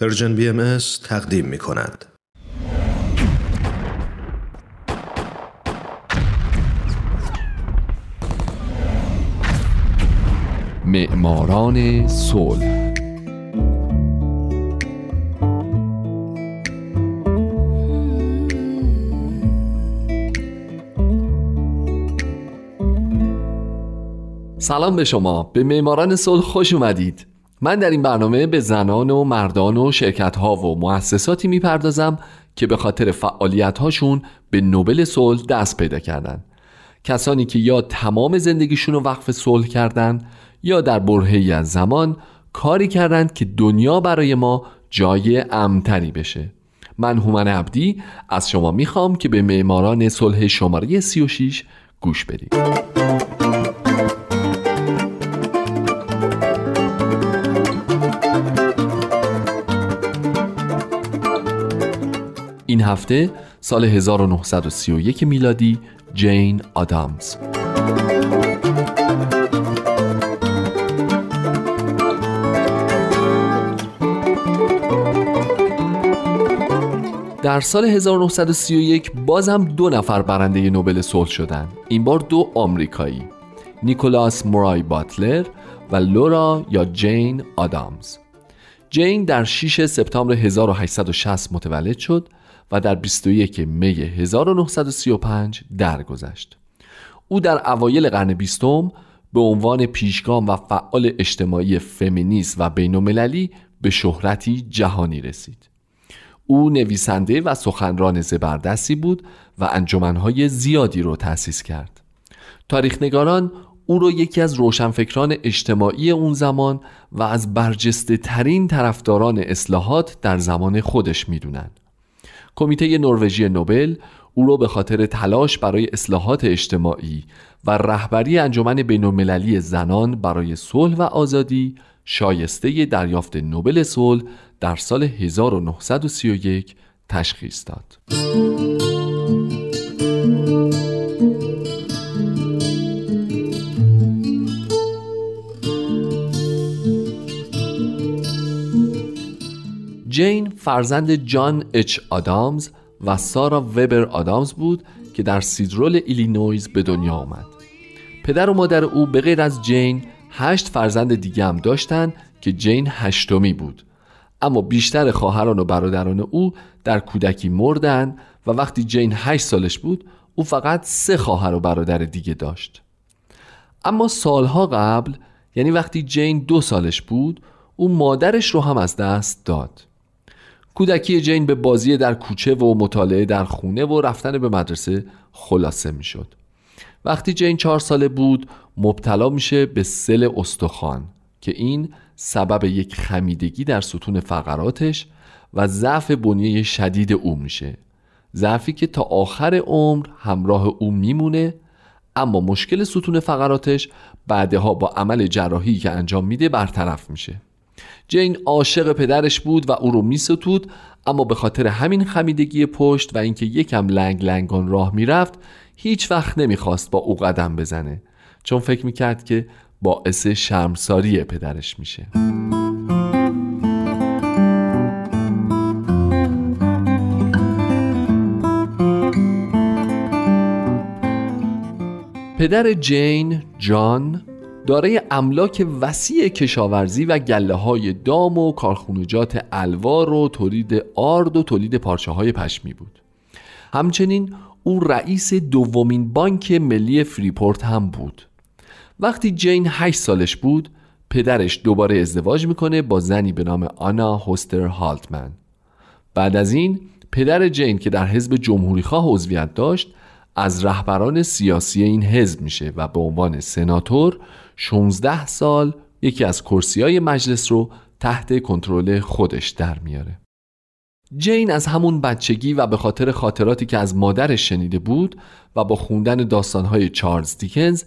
پرژن بی ام تقدیم می کند. معماران صلح. سلام به شما. به معماران صلح خوش اومدید. من در این برنامه به زنان و مردان و شرکت ها و مؤسساتی می‌پردازم که به خاطر فعالیت هاشون به نوبل صلح دست پیدا کردن. کسانی که یا تمام زندگیشون رو وقف صلح کردن یا در برهی از زمان کاری کردند که دنیا برای ما جای امتری بشه. من هومن عبدی از شما می‌خوام که به معماران صلح شماره 36 گوش بدید. هفته سال 1931 میلادی جین آدامز در سال 1931 بازم دو نفر برنده نوبل صلح شدند. این بار دو آمریکایی نیکولاس مورای باتلر و لورا یا جین آدامز جین در 6 سپتامبر 1860 متولد شد و در 21 می 1935 درگذشت. او در اوایل قرن بیستم به عنوان پیشگام و فعال اجتماعی فمینیست و بینالمللی به شهرتی جهانی رسید. او نویسنده و سخنران زبردستی بود و انجمنهای زیادی را تأسیس کرد. تاریخنگاران او را یکی از روشنفکران اجتماعی اون زمان و از برجسته ترین طرفداران اصلاحات در زمان خودش می‌دونند. کمیته نروژی نوبل او را به خاطر تلاش برای اصلاحات اجتماعی و رهبری انجمن بینالمللی زنان برای صلح و آزادی شایسته دریافت نوبل صلح در سال 1931 تشخیص داد. جین فرزند جان اچ آدامز و سارا وبر آدامز بود که در سیدرول ایلینویز به دنیا آمد. پدر و مادر او به غیر از جین هشت فرزند دیگه هم داشتند که جین هشتمی بود. اما بیشتر خواهران و برادران او در کودکی مردن و وقتی جین هشت سالش بود او فقط سه خواهر و برادر دیگه داشت. اما سالها قبل یعنی وقتی جین دو سالش بود او مادرش رو هم از دست داد. کودکی جین به بازی در کوچه و مطالعه در خونه و رفتن به مدرسه خلاصه می‌شد. وقتی جین چهار ساله بود مبتلا میشه به سل استخوان که این سبب یک خمیدگی در ستون فقراتش و ضعف بنیه شدید او میشه ضعفی که تا آخر عمر همراه او میمونه اما مشکل ستون فقراتش بعدها با عمل جراحی که انجام میده برطرف میشه جین عاشق پدرش بود و او رو میستود اما به خاطر همین خمیدگی پشت و اینکه یکم لنگ لنگان راه می‌رفت هیچ وقت نمی‌خواست با او قدم بزنه چون فکر می‌کرد که باعث شرمساری پدرش میشه. پدر جین جان دارای املاک وسیع کشاورزی و گله های دام و کارخونجات الوار و تولید آرد و تولید پارچه های پشمی بود. همچنین او رئیس دومین بانک ملی فریپورت هم بود. وقتی جین 8 سالش بود پدرش دوباره ازدواج می‌کنه با زنی به نام آنا هوستر هالتمن. بعد از این پدر جین که در حزب جمهوری خواه عضویت داشت از رهبران سیاسی این حزب میشه و به عنوان سناتور 16 سال یکی از کرسی های مجلس رو تحت کنترل خودش در میاره. جین از همون بچگی و به خاطر خاطراتی که از مادرش شنیده بود و با خوندن داستانهای چارلز دیکنز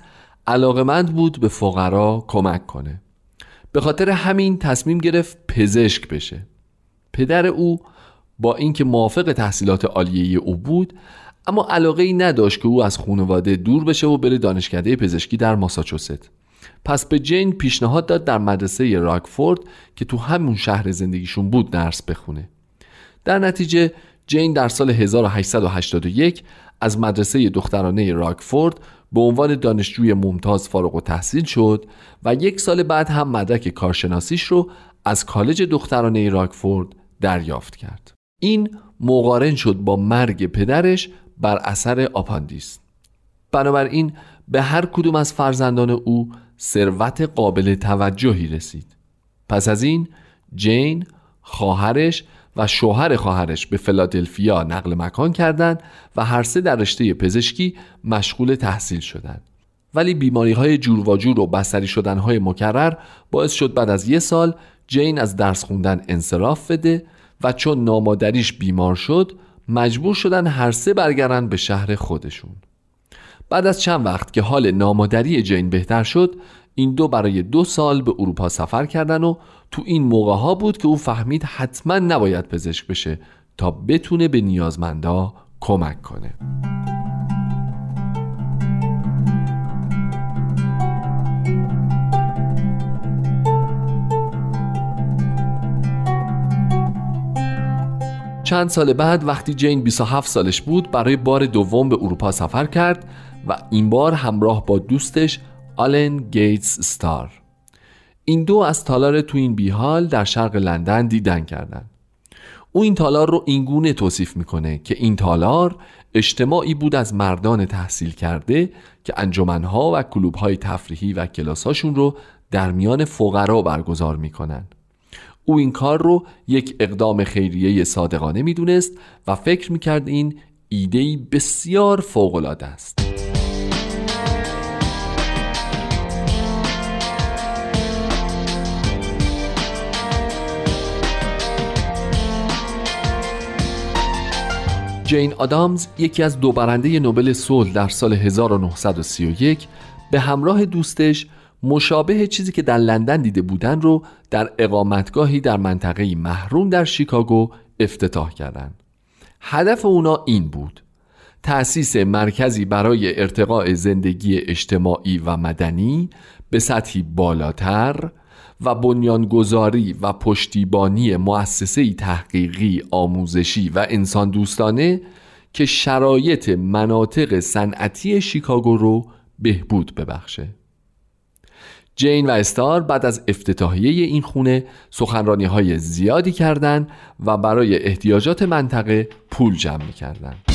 علاقمند بود به فقرا کمک کنه. به خاطر همین تصمیم گرفت پزشک بشه. پدر او با اینکه موافق تحصیلات عالیه او بود اما علاقه ای نداشت که او از خانواده دور بشه و بره دانشکده پزشکی در ماساچوست. پس به جین پیشنهاد داد در مدرسه راکفورد که تو همون شهر زندگیشون بود درس بخونه. در نتیجه جین در سال 1881 از مدرسه دخترانه راکفورد به عنوان دانشجوی ممتاز فارغ و تحصیل شد و یک سال بعد هم مدرک کارشناسیش رو از کالج دخترانه راکفورد دریافت کرد. این مقارن شد با مرگ پدرش بر اثر آپاندیس. بنابراین به هر کدوم از فرزندان او ثروت قابل توجهی رسید. پس از این جین خواهرش و شوهر خواهرش به فلادلفیا نقل مکان کردند و هر سه در رشته پزشکی مشغول تحصیل شدند. ولی بیماری های جورواجور و بستری شدن های مکرر باعث شد بعد از یه سال جین از درس خوندن انصراف بده و چون نامادریش بیمار شد مجبور شدن هر سه برگردن به شهر خودشون. بعد از چند وقت که حال نامادری جین بهتر شد این دو برای دو سال به اروپا سفر کردن و تو این موقع ها بود که او فهمید حتما نباید پزشک بشه تا بتونه به نیازمندا کمک کنه. چند سال بعد وقتی جین 27 سالش بود برای بار دوم به اروپا سفر کرد و این بار همراه با دوستش آلن گیتس ستار. این دو از تالار تو این بیحال در شرق لندن دیدن کردند. او این تالار رو اینگونه توصیف می‌کنه که این تالار اجتماعی بود از مردان تحصیل کرده که انجمنها و کلوبهای تفریحی و کلاساشون رو در میان فقرا برگزار می‌کنن. او این کار رو یک اقدام خیریه صادقانه می‌دونست و فکر می‌کرد این ایدهی بسیار فوقالعاده است. جین آدامز یکی از دو برنده نوبل صلح در سال 1931 به همراه دوستش مشابه چیزی که در لندن دیده بودن رو در اقامتگاهی در منطقه محروم در شیکاگو افتتاح کردند. هدف اونا این بود تأسیس مرکزی برای ارتقاء زندگی اجتماعی و مدنی به سطحی بالاتر و بنیانگذاری و پشتیبانی مؤسسه تحقیقی آموزشی و انسان دوستانه که شرایط مناطق صنعتی شیکاگو رو بهبود ببخشه جین و استار بعد از افتتاحیه این خونه سخنرانی های زیادی کردند و برای احتیاجات منطقه پول جمع کردند.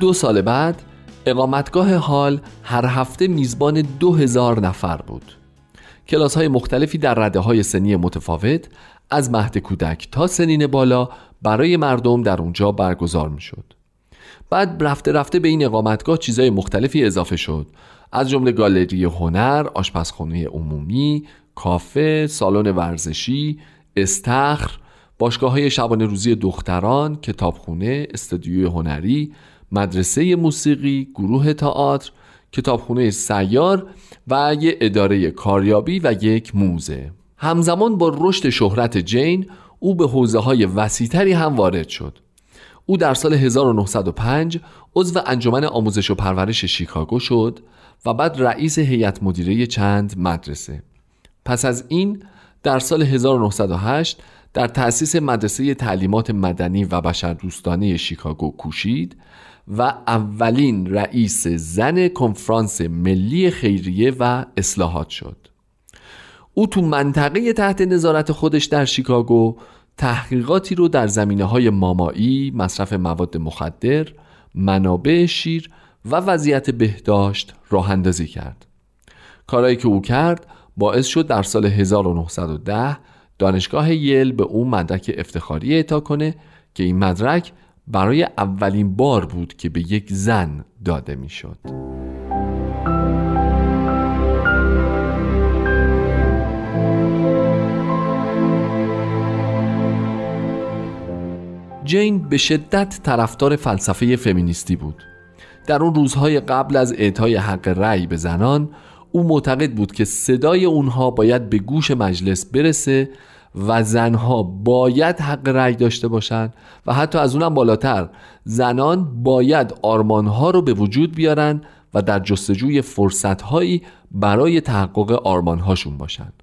دو سال بعد اقامتگاه حال هر هفته میزبان دو هزار نفر بود کلاس های مختلفی در رده های سنی متفاوت از مهد کودک تا سنین بالا برای مردم در اونجا برگزار می شد. بعد رفته رفته به این اقامتگاه چیزهای مختلفی اضافه شد از جمله گالری هنر، آشپزخانه عمومی، کافه، سالن ورزشی، استخر، باشگاه های شبانه روزی دختران، کتابخونه، استودیوی هنری، مدرسه موسیقی، گروه تئاتر، کتابخونه سیار و یه اداره کاریابی و یک موزه. همزمان با رشد شهرت جین او به حوزه های وسیعتری هم وارد شد. او در سال 1905 عضو انجمن آموزش و پرورش شیکاگو شد و بعد رئیس هیئت مدیره چند مدرسه. پس از این در سال 1908 در تأسیس مدرسه تعلیمات مدنی و بشردوستانه شیکاگو کوشید و اولین رئیس زن کنفرانس ملی خیریه و اصلاحات شد او تو منطقه تحت نظارت خودش در شیکاگو تحقیقاتی رو در زمینه های مامایی، مصرف مواد مخدر، منابع شیر و وضعیت بهداشت راه اندازی کرد. کارایی که او کرد باعث شد در سال 1910 دانشگاه یل به او مدرک افتخاری اعطا کنه که این مدرک برای اولین بار بود که به یک زن داده می‌شد. جین به شدت طرفدار فلسفه فمینیستی بود در اون روزهای قبل از اعطای حق رأی به زنان او معتقد بود که صدای اونها باید به گوش مجلس برسه و زنها باید حق رأی داشته باشند و حتی از اونم بالاتر زنان باید آرمانها رو به وجود بیارن و در جستجوی فرصتهایی برای تحقق آرمانهاشون باشند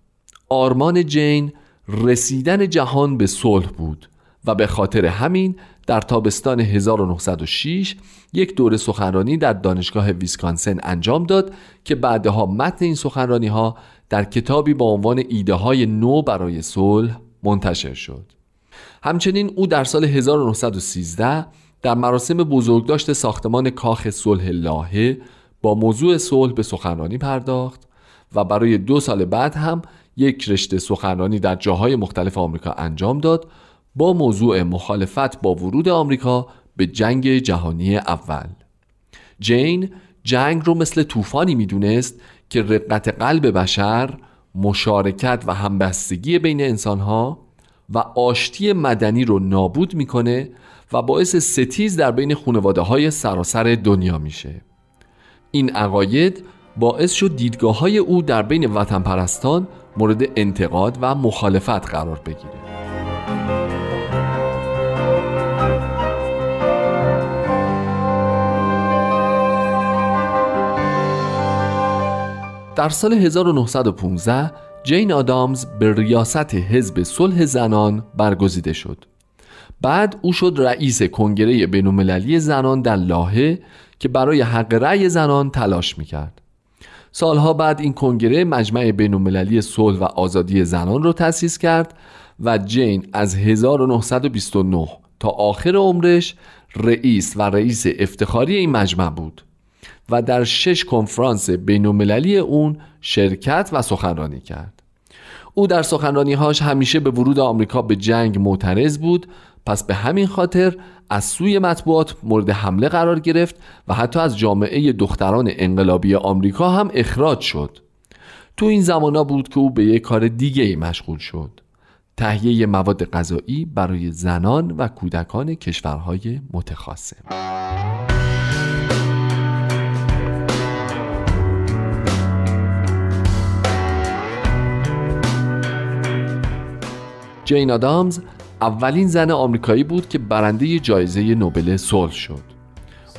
آرمان جین رسیدن جهان به صلح بود و به خاطر همین در تابستان 1906 یک دوره سخنرانی در دانشگاه ویسکانسن انجام داد که بعدها متن این سخنرانی ها در کتابی با عنوان ایده های نو برای صلح منتشر شد. همچنین او در سال 1913 در مراسم بزرگداشت ساختمان کاخ صلح لاهه با موضوع صلح به سخنرانی پرداخت و برای دو سال بعد هم یک رشته سخنرانی در جاهای مختلف آمریکا انجام داد با موضوع مخالفت با ورود آمریکا به جنگ جهانی اول. جین جنگ رو مثل طوفانی می‌دونست که رقت قلب بشر مشارکت و همبستگی بین انسانها و آشتی مدنی رو نابود می‌کنه و باعث ستیز در بین خانواده های سراسر دنیا میشه. این عقاید باعث شد دیدگاه های او در بین وطن پرستان مورد انتقاد و مخالفت قرار بگیره. در سال 1915 جین آدامز به ریاست حزب صلح زنان برگزیده شد. بعد او شد رئیس کنگره بینالمللی زنان در لاهه که برای حق رأی زنان تلاش می‌کرد. سالها بعد این کنگره مجمع بینالمللی صلح و آزادی زنان را تأسیس کرد و جین از 1929 تا آخر عمرش رئیس و رئیس افتخاری این مجمع بود. و در شش کنفرانس بینالمللی اون شرکت و سخنرانی کرد. او در سخنرانیهاش همیشه به ورود آمریکا به جنگ معترض بود پس به همین خاطر از سوی مطبوعات مورد حمله قرار گرفت و حتی از جامعه دختران انقلابی آمریکا هم اخراج شد. تو این زمانا بود که او به یک کار دیگه مشغول شد. تهیه مواد غذایی برای زنان و کودکان کشورهای متخاصم. جین آدامز اولین زن آمریکایی بود که برنده جایزه نوبل صلح شد.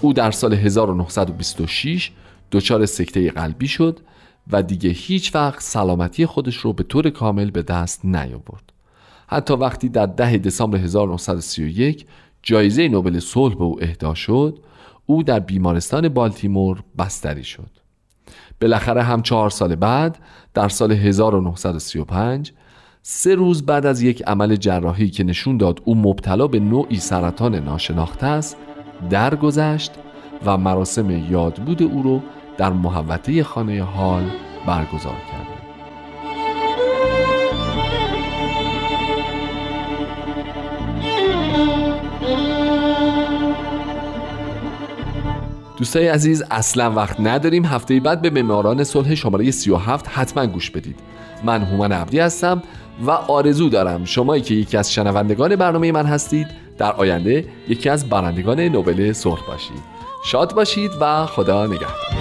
او در سال 1926 دچار سکته قلبی شد و دیگه هیچ وقت سلامتی خودش رو به طور کامل به دست نیاورد. حتی وقتی در ده دسامبر 1931 جایزه نوبل صلح به او اهدا شد او در بیمارستان بالتیمور بستری شد. بالاخره هم چهار سال بعد در سال 1935 سه روز بعد از یک عمل جراحی که نشون داد او مبتلا به نوعی سرطان ناشناخته است درگذشت و مراسم یادبود او رو در محوطه خانه حال برگزار کرد. دوستای عزیز اصلا وقت نداریم. هفته بعد به معماران صلح شماره 37 حتما گوش بدید. من هومن عبدی هستم و آرزو دارم شمایی که یکی از شنوندگان برنامه من هستید در آینده یکی از برندگان نوبل صلح باشید. شاد باشید و خدا نگهدار.